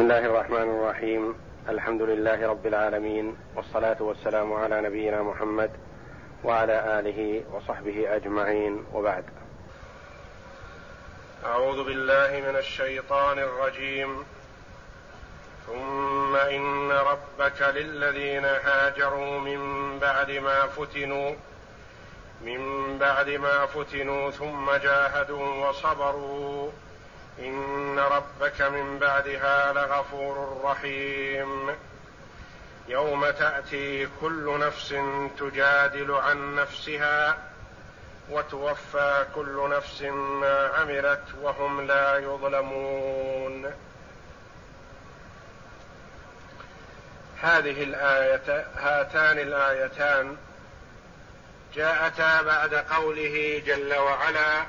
بسم الله الرحمن الرحيم الحمد لله رب العالمين والصلاه والسلام على نبينا محمد وعلى اله وصحبه اجمعين وبعد اعوذ بالله من الشيطان الرجيم ثم ان ربك للذين هاجروا من بعد ما فتنوا من بعد ما فتنوا ثم جاهدوا وصبروا إن ربك من بعدها لغفور رحيم. يوم تأتي كل نفس تجادل عن نفسها وتوفى كل نفس ما عملت وهم لا يظلمون. هذه الايه هاتان الآيتان جاءتا بعد قوله جل وعلا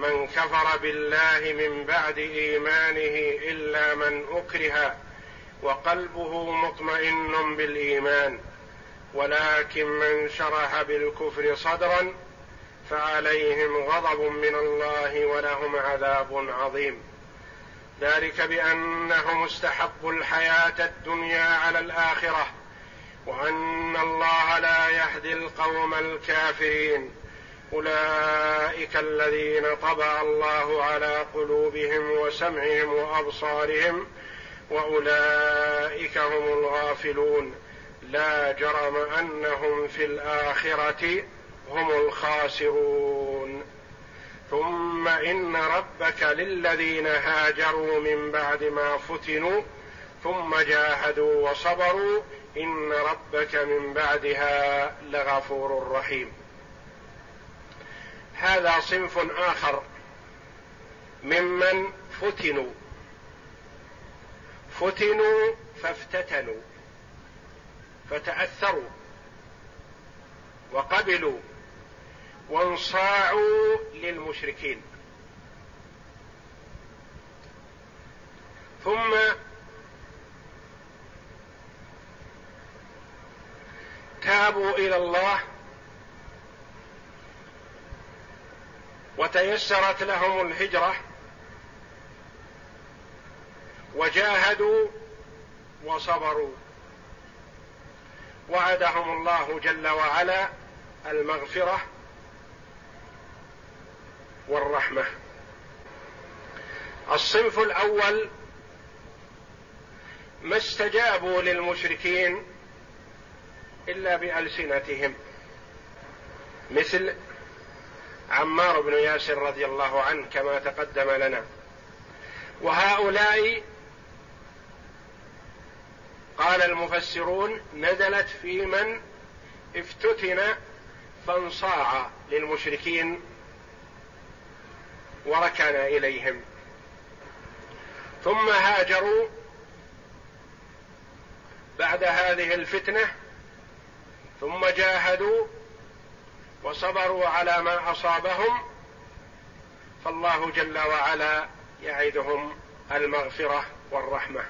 من كفر بالله من بعد إيمانه إلا من أكره وقلبه مطمئن بالإيمان. ولكن من شرح بالكفر صدرا فعليهم غضب من الله ولهم عذاب عظيم. ذلك بانهم استحبوا الحياة الدنيا على الآخرة وأن الله لا يهدي القوم الكافرين. أولئك الذين طبع الله على قلوبهم وسمعهم وأبصارهم وأولئك هم الغافلون. لا جرم أنهم في الآخرة هم الخاسرون. ثم إن ربك للذين هاجروا من بعد ما فتنوا ثم جاهدوا وصبروا إن ربك من بعدها لغفور رحيم. هذا صنف آخر ممن فتنوا. فتنوا فافتتنوا فتأثروا وقبلوا وانصاعوا للمشركين. ثم تابوا إلى الله وتيسرت لهم الهجرة وجاهدوا وصبروا. وعدهم الله جل وعلا المغفرة والرحمة. الصنف الأول ما استجابوا للمشركين إلا بألسنتهم مثل عمار بن ياسر رضي الله عنه كما تقدم لنا. وهؤلاء قال المفسرون نزلت في من افتتن فانصاع للمشركين وركن إليهم. ثم هاجروا بعد هذه الفتنة ثم جاهدوا وصبروا على ما أصابهم فالله جل وعلا يعدهم المغفرة والرحمة.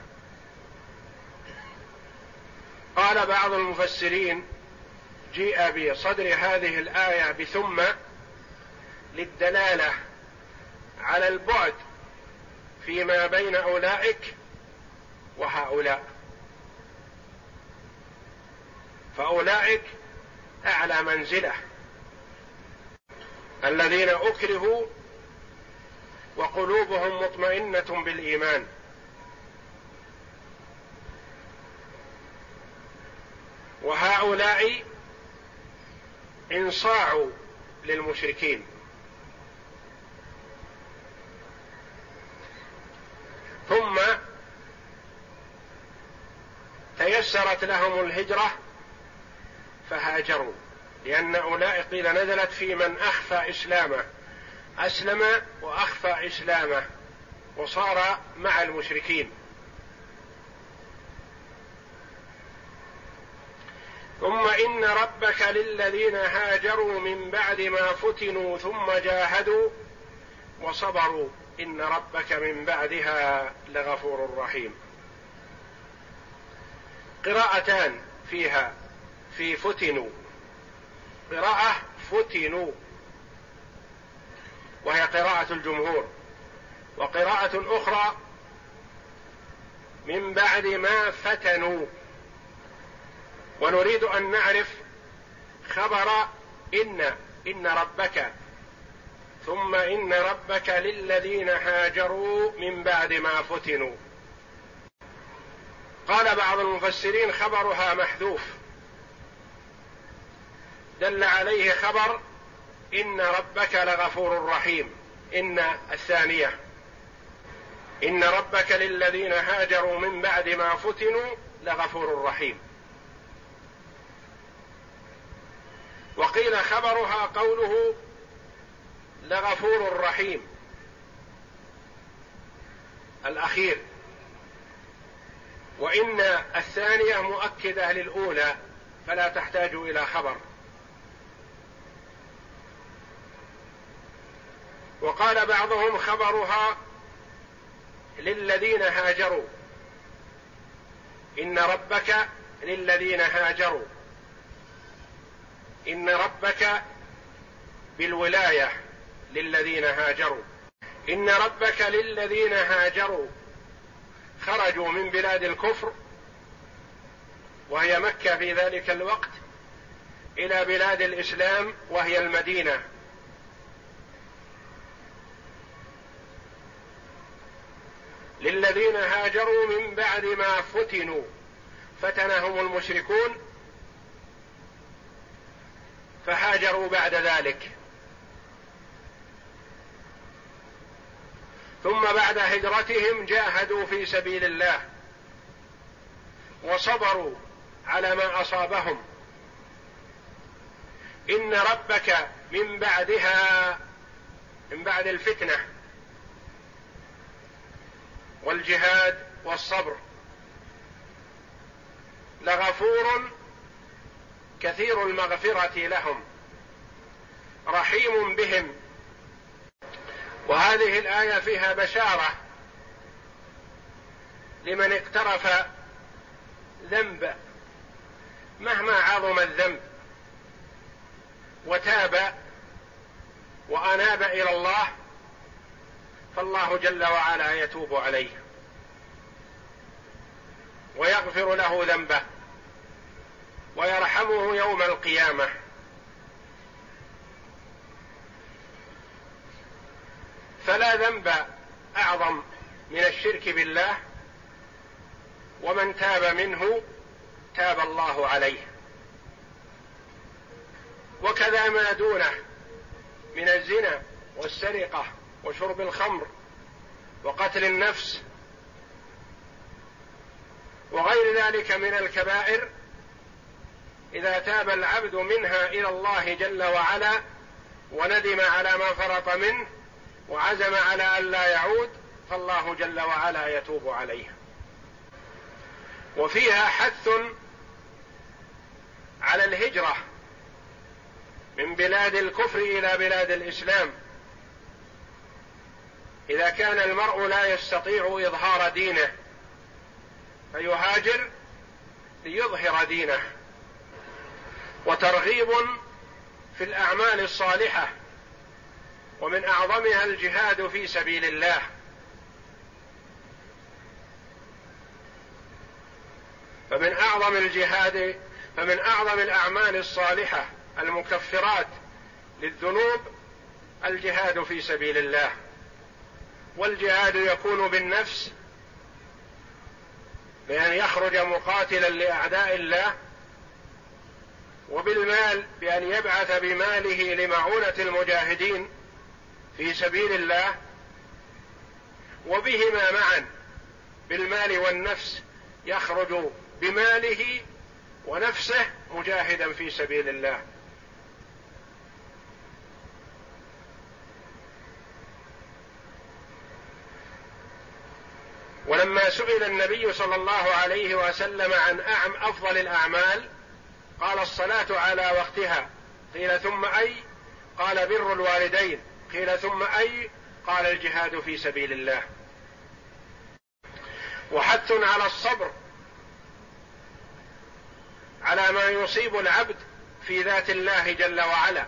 قال بعض المفسرين جيء بصدر هذه الآية بثم للدلالة على البعد فيما بين أولئك وهؤلاء. فأولئك أعلى منزلة. الذين أكرهوا وقلوبهم مطمئنة بالإيمان. وهؤلاء انصاعوا للمشركين. ثم تيسرت لهم الهجرة فهاجروا. لأن أولئك قيل نزلت في من أخفى إسلامه أسلم وأخفى إسلامه وصار مع المشركين. ثم إن ربك للذين هاجروا من بعد ما فتنوا ثم جاهدوا وصبروا. إن ربك من بعدها لغفور رحيم. قراءتان فيها في فتنوا. قراءة فتنوا. وهي قراءة الجمهور. وقراءة أخرى من بعد ما فتنوا. ونريد أن نعرف خبر إن إن ربك ثم إن ربك للذين هاجروا من بعد ما فتنوا. قال بعض المفسرين خبرها محذوف. دل عليه خبر إن ربك لغفور رحيم. إن الثانية إن ربك للذين هاجروا من بعد ما فتنوا لغفور رحيم. وقيل خبرها قوله لغفور رحيم. الأخير وإن الثانية مؤكدة للأولى فلا تحتاج إلى خبر. وقال بعضهم خبرها للذين هاجروا. إن ربك للذين هاجروا. إن ربك بالولاية للذين هاجروا. إن ربك للذين هاجروا. خرجوا من بلاد الكفر وهي مكة في ذلك الوقت إلى بلاد الإسلام وهي المدينة. للذين هاجروا من بعد ما فتنوا فتنهم المشركون فهاجروا بعد ذلك. ثم بعد هجرتهم جاهدوا في سبيل الله وصبروا على ما أصابهم. إن ربك من بعدها من بعد الفتنة والجهاد والصبر. لغفور كثير المغفرة لهم. رحيم بهم. وهذه الآية فيها بشارة لمن اقترف ذنب. مهما عظم الذنب وتاب وأناب إلى الله فالله جل وعلا يتوب عليه ويغفر له ذنبه ويرحمه يوم القيامة. فلا ذنب أعظم من الشرك بالله ومن تاب منه تاب الله عليه. وكذا ما دونه من الزنا والسرقة وشرب الخمر وقتل النفس وغير ذلك من الكبائر إذا تاب العبد منها إلى الله جل وعلا وندم على ما فرط منه وعزم على أن لا يعود فالله جل وعلا يتوب عليه وفيها حث على الهجرة من بلاد الكفر إلى بلاد الإسلام. إذا كان المرء لا يستطيع إظهار دينه فيهاجر ليظهر دينه. وترغيب في الأعمال الصالحة ومن أعظمها الجهاد في سبيل الله. فمن أعظم الجهاد فمن أعظم الأعمال الصالحة المكفرات للذنوب الجهاد في سبيل الله. والجهاد يكون بالنفس بأن يخرج مقاتلا لأعداء الله وبالمال بأن يبعث بماله لمعونة المجاهدين في سبيل الله وبهما معا بالمال والنفس يخرج بماله ونفسه مجاهدا في سبيل الله. سئل النبي صلى الله عليه وسلم عن أعم أفضل الأعمال قال الصلاة على وقتها. قيل ثم أي؟ قال بر الوالدين. قيل ثم أي؟ قال الجهاد في سبيل الله. وحث على الصبر على ما يصيب العبد في ذات الله جل وعلا.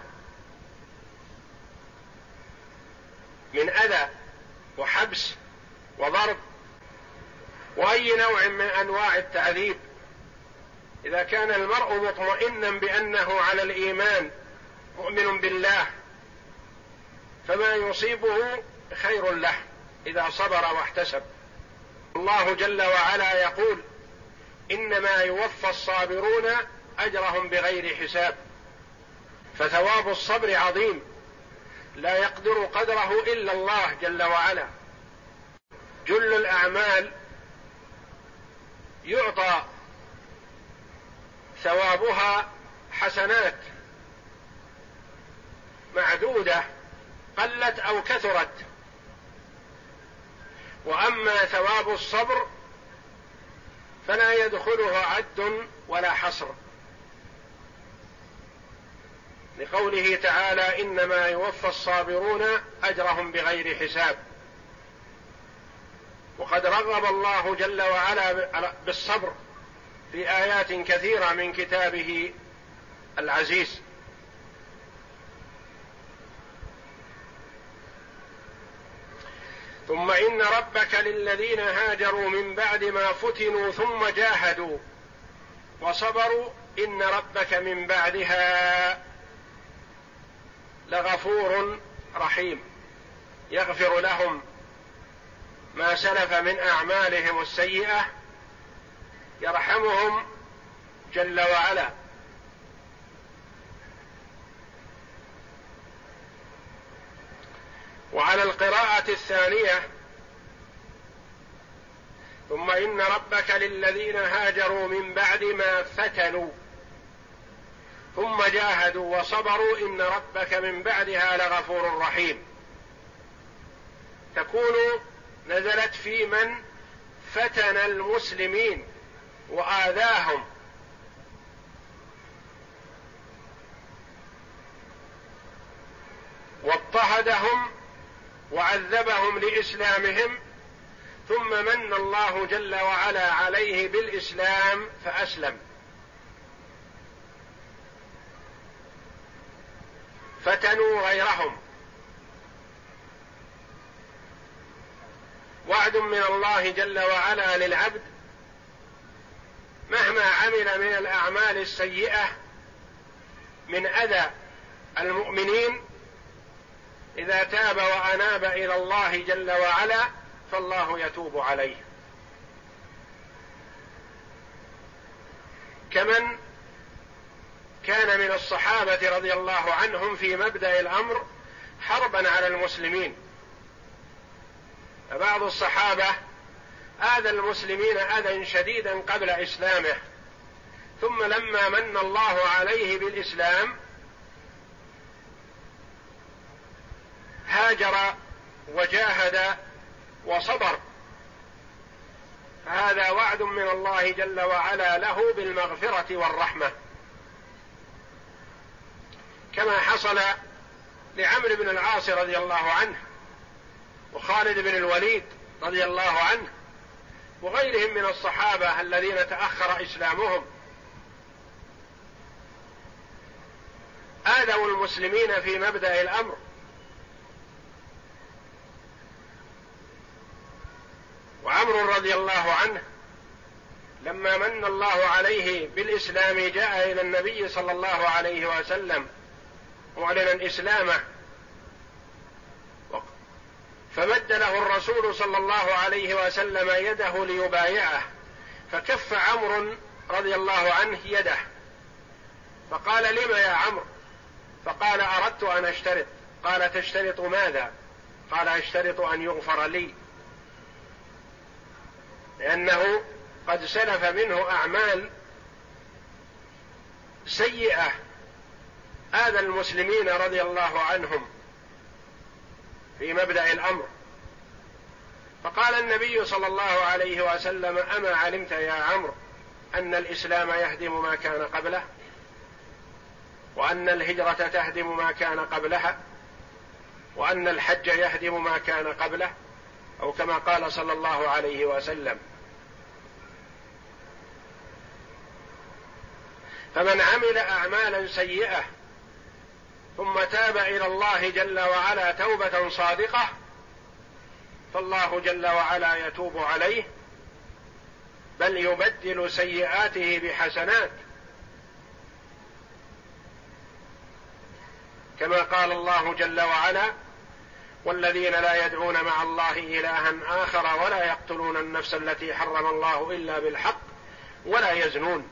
من أذى وحبس وضرب وأي نوع من أنواع التعذيب؟ إذا كان المرء مطمئنا بأنه على الإيمان مؤمن بالله فما يصيبه خير له إذا صبر واحتسب. الله جل وعلا يقول إنما يوفى الصابرون أجرهم بغير حساب. فثواب الصبر عظيم لا يقدر قدره إلا الله جل وعلا. جل الأعمال يعطى ثوابها حسنات معدودة قلت أو كثرت. وأما ثواب الصبر فلا يدخله عد ولا حصر. لقوله تعالى إنما يوفى الصابرون أجرهم بغير حساب. وقد رغب الله جل وعلا بالصبر في آيات كثيرة من كتابه العزيز. ثم إن ربك للذين هاجروا من بعد ما فتنوا ثم جاهدوا وصبروا إن ربك من بعدها لغفور رحيم. يغفر لهم ما سلف من أعمالهم السيئة يرحمهم جل وعلا. وعلى القراءة الثانية ثم إن ربك للذين هاجروا من بعد ما فتنوا ثم جاهدوا وصبروا إن ربك من بعدها لغفور رحيم. تكون نزلت في من فتن المسلمين وآذاهم. واضطهدهم وعذبهم لإسلامهم ثم من الله جل وعلا عليه بالإسلام فأسلم. فتنوا غيرهم. وعد من الله جل وعلا للعبد مهما عمل من الأعمال السيئة من أذى المؤمنين إذا تاب وأناب إلى الله جل وعلا فالله يتوب عليه. كمن كان من الصحابة رضي الله عنهم في مبدأ الأمر حربا على المسلمين. فبعض الصحابة آذى المسلمين أذى شديدا قبل إسلامه ثم لما من الله عليه بالإسلام هاجر وجاهد وصبر. هذا وعد من الله جل وعلا له بالمغفرة والرحمة. كما حصل لعمرو بن العاص رضي الله عنه وخالد بن الوليد رضي الله عنه وغيرهم من الصحابة الذين تأخر إسلامهم. آذوا المسلمين في مبدأ الأمر. وعمر رضي الله عنه لما من الله عليه بالإسلام جاء إلى النبي صلى الله عليه وسلم معلنا اسلامه فمد له الرسول صلى الله عليه وسلم يده ليبايعه فكف عمرو رضي الله عنه يده. فقال لم يا عمرو؟ فقال أردت أن أشترط. قال تشترط ماذا؟ قال أشترط أن يغفر لي. لأنه قد سلف منه أعمال سيئة. آذى المسلمين رضي الله عنهم. في مبدأ الأمر. فقال النبي صلى الله عليه وسلم أما علمت يا عمرو أن الإسلام يهدم ما كان قبله وأن الهجرة تهدم ما كان قبلها وأن الحج يهدم ما كان قبله أو كما قال صلى الله عليه وسلم. فمن عمل أعمالا سيئة ثم تاب إلى الله جل وعلا توبة صادقة فالله جل وعلا يتوب عليه بل يبدل سيئاته بحسنات. كما قال الله جل وعلا والذين لا يدعون مع الله إلها آخر ولا يقتلون النفس التي حرم الله إلا بالحق ولا يزنون.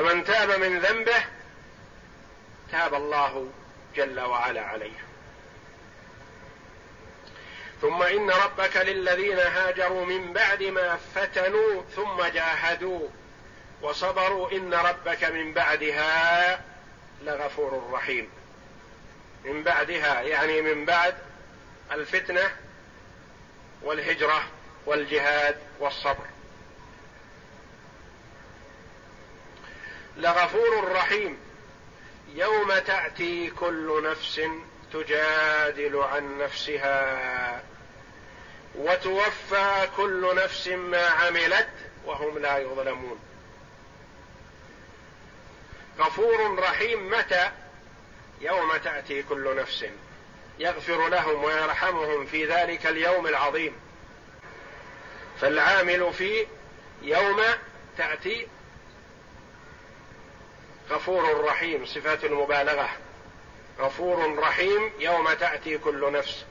فمن تاب من ذنبه تاب الله جل وعلا عليه. ثم إن ربك للذين هاجروا من بعد ما فتنوا ثم جاهدوا وصبروا إن ربك من بعدها لغفور رحيم. من بعدها يعني من بعد الفتنة والهجرة والجهاد والصبر. لغفور رحيم. يوم تأتي كل نفس تجادل عن نفسها. وتوفى كل نفس ما عملت وهم لا يظلمون. غفور رحيم متى؟ يوم تأتي كل نفس. يغفر لهم ويرحمهم في ذلك اليوم العظيم. فالعامل في يوم تأتي غفور رحيم صفات المبالغه غفور رحيم يوم تأتي كل نفس.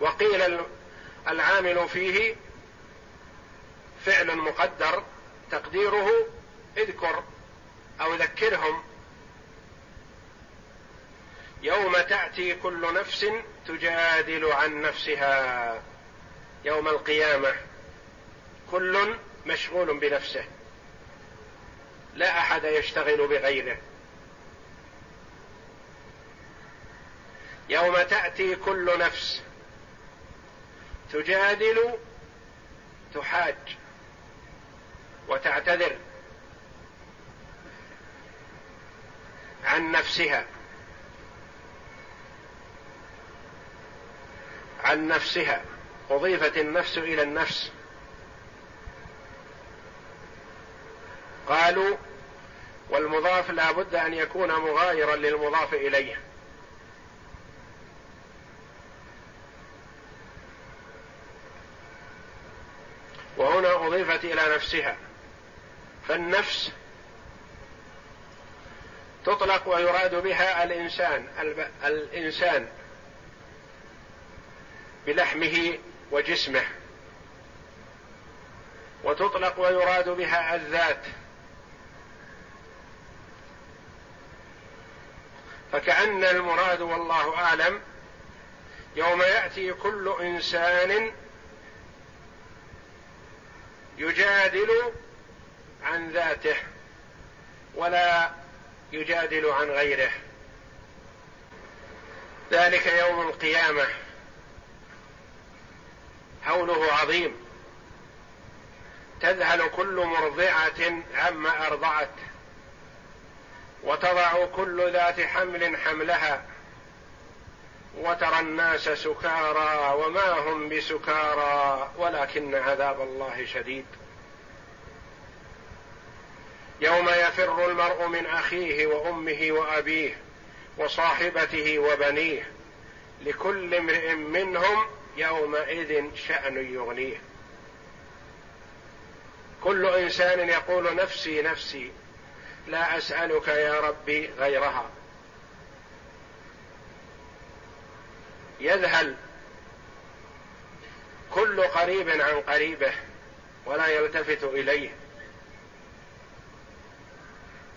وقيل العامل فيه فعل مقدر تقديره اذكر أو ذكرهم. يوم تأتي كل نفس تجادل عن نفسها. يوم القيامة كل مشغول بنفسه. لا أحد يشتغل بغيره. يوم تأتي كل نفس تجادل تحاج وتعتذر عن نفسها. عن نفسها. أضيفت النفس إلى النفس. قالوا والمضاف لا بد أن يكون مغايرا للمضاف إليه. وهنا أضيفت إلى نفسها. فالنفس تطلق ويراد بها الإنسان الإنسان بلحمه وجسمه. وتطلق ويراد بها الذات. فكأن المراد والله أعلم يوم يأتي كل إنسان يجادل عن ذاته ولا يجادل عن غيره. ذلك يوم القيامة. هوله عظيم. تذهل كل مرضعة عما أرضعت. وتضع كل ذات حمل حملها وترى الناس سكارى وما هم بسكارى ولكن عذاب الله شديد. يوم يفر المرء من أخيه وأمه وأبيه وصاحبته وبنيه لكل امرئ منهم يومئذ شأن يغنيه. كل إنسان يقول نفسي نفسي لا أسألك يا ربي غيرها. يذهل كل قريب عن قريبه ولا يلتفت إليه.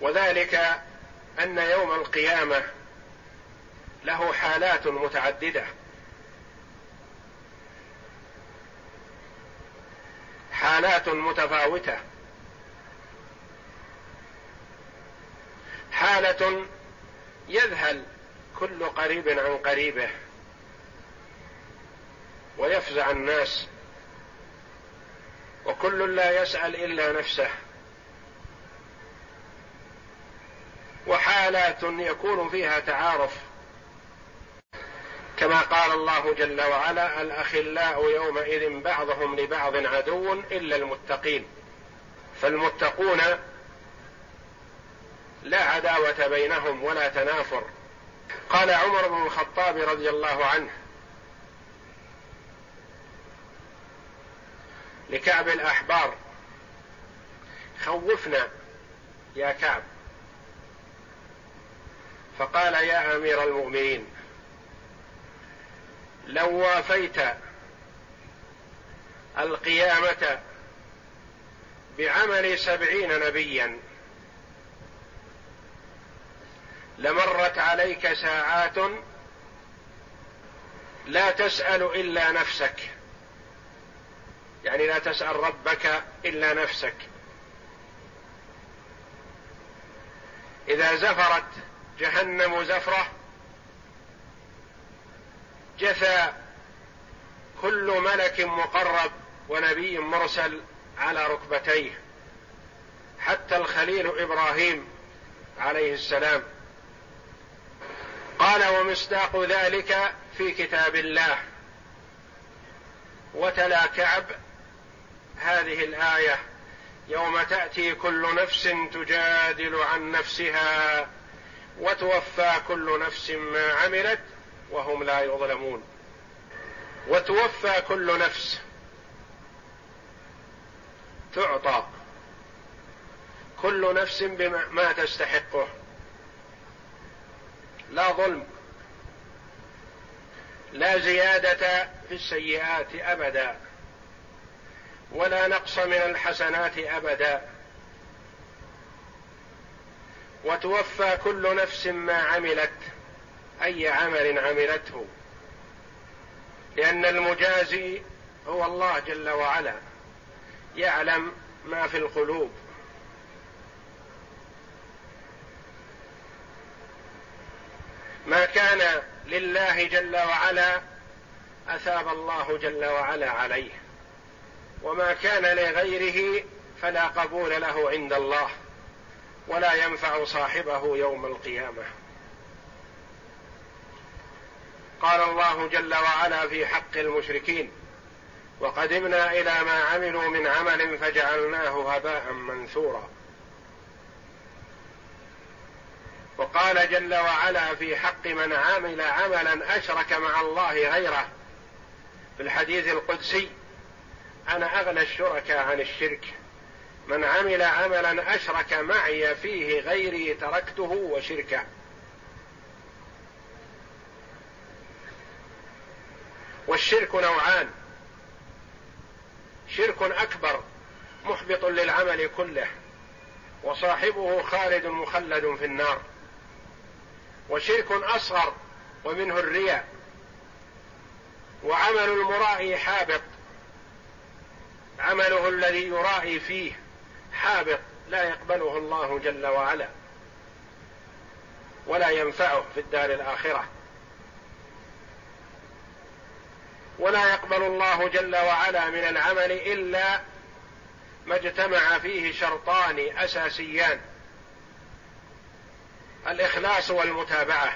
وذلك أن يوم القيامة له حالات متعددة. حالات متفاوتة. حالة يذهل كل قريب عن قريبه ويفزع الناس وكل لا يسأل إلا نفسه. وحالات يكون فيها تعارف. كما قال الله جل وعلا الأخلاء يومئذ بعضهم لبعض عدو إلا المتقين. فالمتقون لا عداوة بينهم ولا تنافر. قال عمر بن الخطاب رضي الله عنه لكعب الأحبار خوفنا يا كعب. فقال يا أمير المؤمنين لو وافيت القيامة بعمل سبعين نبيا لمرت عليك ساعات لا تسأل إلا نفسك. يعني لا تسأل ربك إلا نفسك. إذا زفرت جهنم زفرة جثى كل ملك مقرب ونبي مرسل على ركبتيه حتى الخليل إبراهيم عليه السلام. قال ومصداق ذلك في كتاب الله. وتلا كعب هذه الآية يوم تأتي كل نفس تجادل عن نفسها وتوفى كل نفس ما عملت وهم لا يظلمون. وتوفى كل نفس تعطى كل نفس بما تستحقه. لا ظلم لا زيادة في السيئات أبدا ولا نقص من الحسنات أبدا. وتوفى كل نفس ما عملت أي عمل عملته لأن المجازي هو الله جل وعلا يعلم ما في القلوب. ما كان لله جل وعلا أثاب الله جل وعلا عليه. وما كان لغيره فلا قبول له عند الله ولا ينفع صاحبه يوم القيامة. قال الله جل وعلا في حق المشركين وقدمنا إلى ما عملوا من عمل فجعلناه هباء منثورا. وقال جل وعلا في حق من عمل عملا أشرك مع الله غيره. في الحديث القدسي أنا أغنى الشركاء عن الشرك. من عمل عملا أشرك معي فيه غيري تركته وشركه. والشرك نوعان. شرك أكبر محبط للعمل كله وصاحبه خالد مخلد في النار. وشرك أصغر ومنه الرياء. وعمل المرائي حابط. عمله الذي يرائي فيه حابط. لا يقبله الله جل وعلا. ولا ينفعه في الدار الآخرة. ولا يقبل الله جل وعلا من العمل إلا ما اجتمع فيه شرطان أساسيان. الإخلاص والمتابعة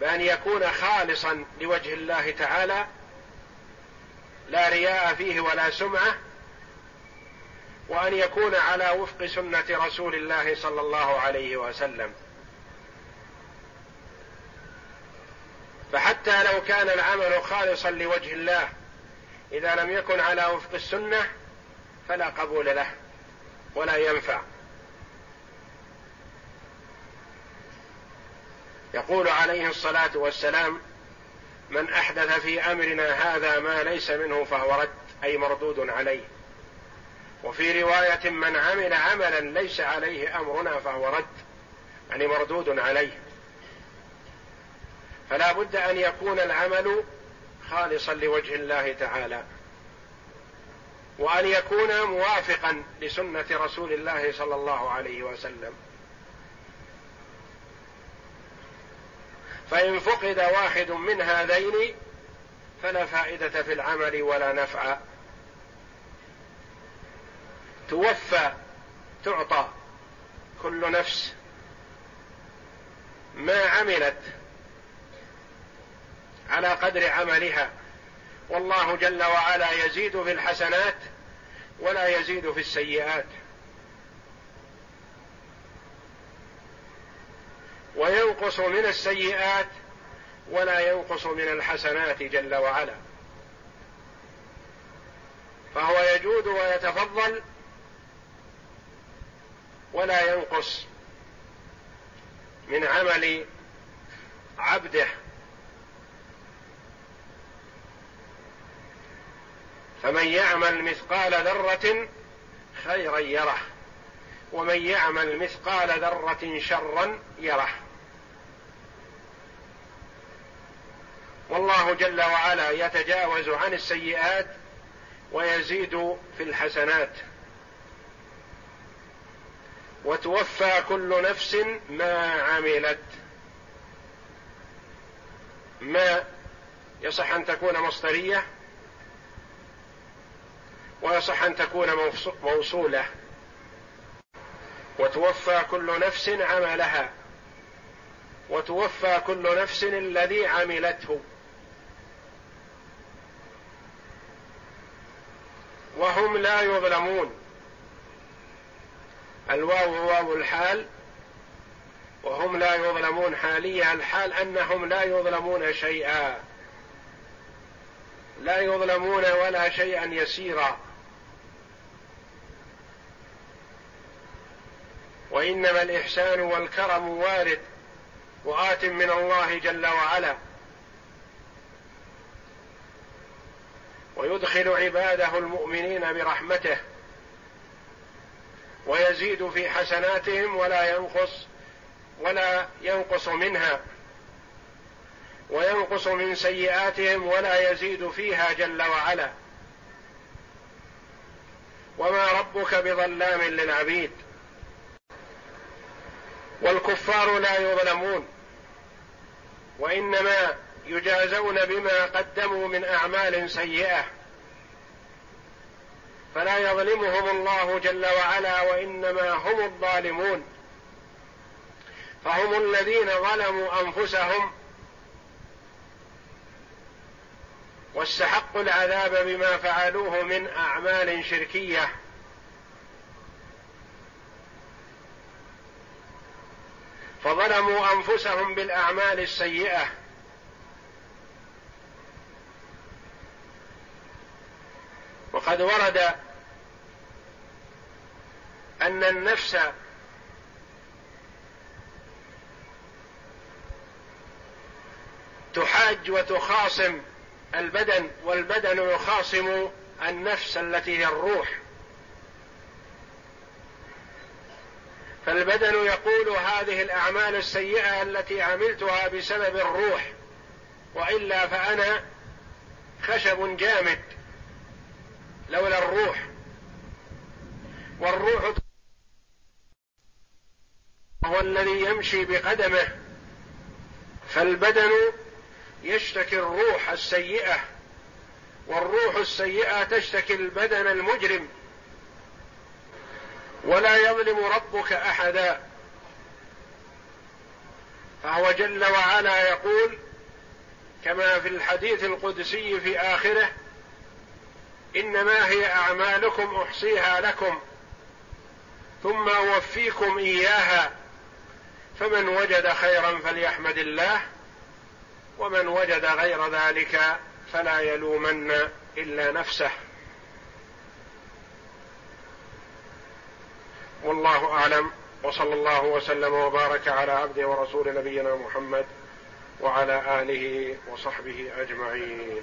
بأن يكون خالصا لوجه الله تعالى لا رياء فيه ولا سمعة وأن يكون على وفق سنة رسول الله صلى الله عليه وسلم. فحتى لو كان العمل خالصا لوجه الله إذا لم يكن على وفق السنة فلا قبول له ولا ينفع. يقول عليه الصلاة والسلام من أحدث في أمرنا هذا ما ليس منه فهو رد أي مردود عليه. وفي رواية من عمل عملا ليس عليه أمرنا فهو رد يعني مردود عليه. فلا بد أن يكون العمل خالصا لوجه الله تعالى وأن يكون موافقا لسنة رسول الله صلى الله عليه وسلم. فإن فقد واحد من هذين فلا فائدة في العمل ولا نفع. توفى تعطى كل نفس ما عملت على قدر عملها. والله جل وعلا يزيد في الحسنات ولا يزيد في السيئات. وينقص من السيئات ولا ينقص من الحسنات جل وعلا. فهو يجود ويتفضل ولا ينقص من عمل عبده. فمن يعمل مثقال ذرة خيرا يره ومن يعمل مثقال ذرة شرا يره. والله جل وعلا يتجاوز عن السيئات ويزيد في الحسنات. وتوفى كل نفس ما عملت. ما يصح أن تكون مصدرية ويصح أن تكون موصولة. وتوفى كل نفس عملها. وتوفى كل نفس الذي عملته. وهم لا يظلمون. الواو واو الحال وهم لا يظلمون حاليا. الحال أنهم لا يظلمون شيئا. لا يظلمون ولا شيئا يسيرا. وإنما الإحسان والكرم وارد. وات من الله جل وعلا. ويدخل عباده المؤمنين برحمته ويزيد في حسناتهم ولا ينقص ولا ينقص منها وينقص من سيئاتهم ولا يزيد فيها جل وعلا. وما ربك بظلام للعبيد. والكفار لا يظلمون. وإنما يجازون بما قدموا من أعمال سيئة. فلا يظلمهم الله جل وعلا وإنما هم الظالمون. فهم الذين ظلموا أنفسهم واستحقوا العذاب بما فعلوه من أعمال شركية. فظلموا أنفسهم بالأعمال السيئة. وقد ورد أن النفس تحاج وتخاصم البدن والبدن يخاصم النفس التي هي الروح. فالبدن يقول هذه الأعمال السيئة التي عملتها بسبب الروح وإلا فأنا خشب جامد. لولا الروح. والروح هو الذي يمشي بقدمه. فالبدن يشتكي الروح السيئة والروح السيئة تشتكي البدن المجرم. ولا يظلم ربك أحدا. فهو جل وعلا يقول كما في الحديث القدسي في آخره إنما هي أعمالكم أحصيها لكم ثم أوفيكم إياها فمن وجد خيرا فليحمد الله ومن وجد غير ذلك فلا يلومن إلا نفسه. والله أعلم وصلى الله وسلم وبارك على عبده ورسول نبينا محمد وعلى آله وصحبه أجمعين.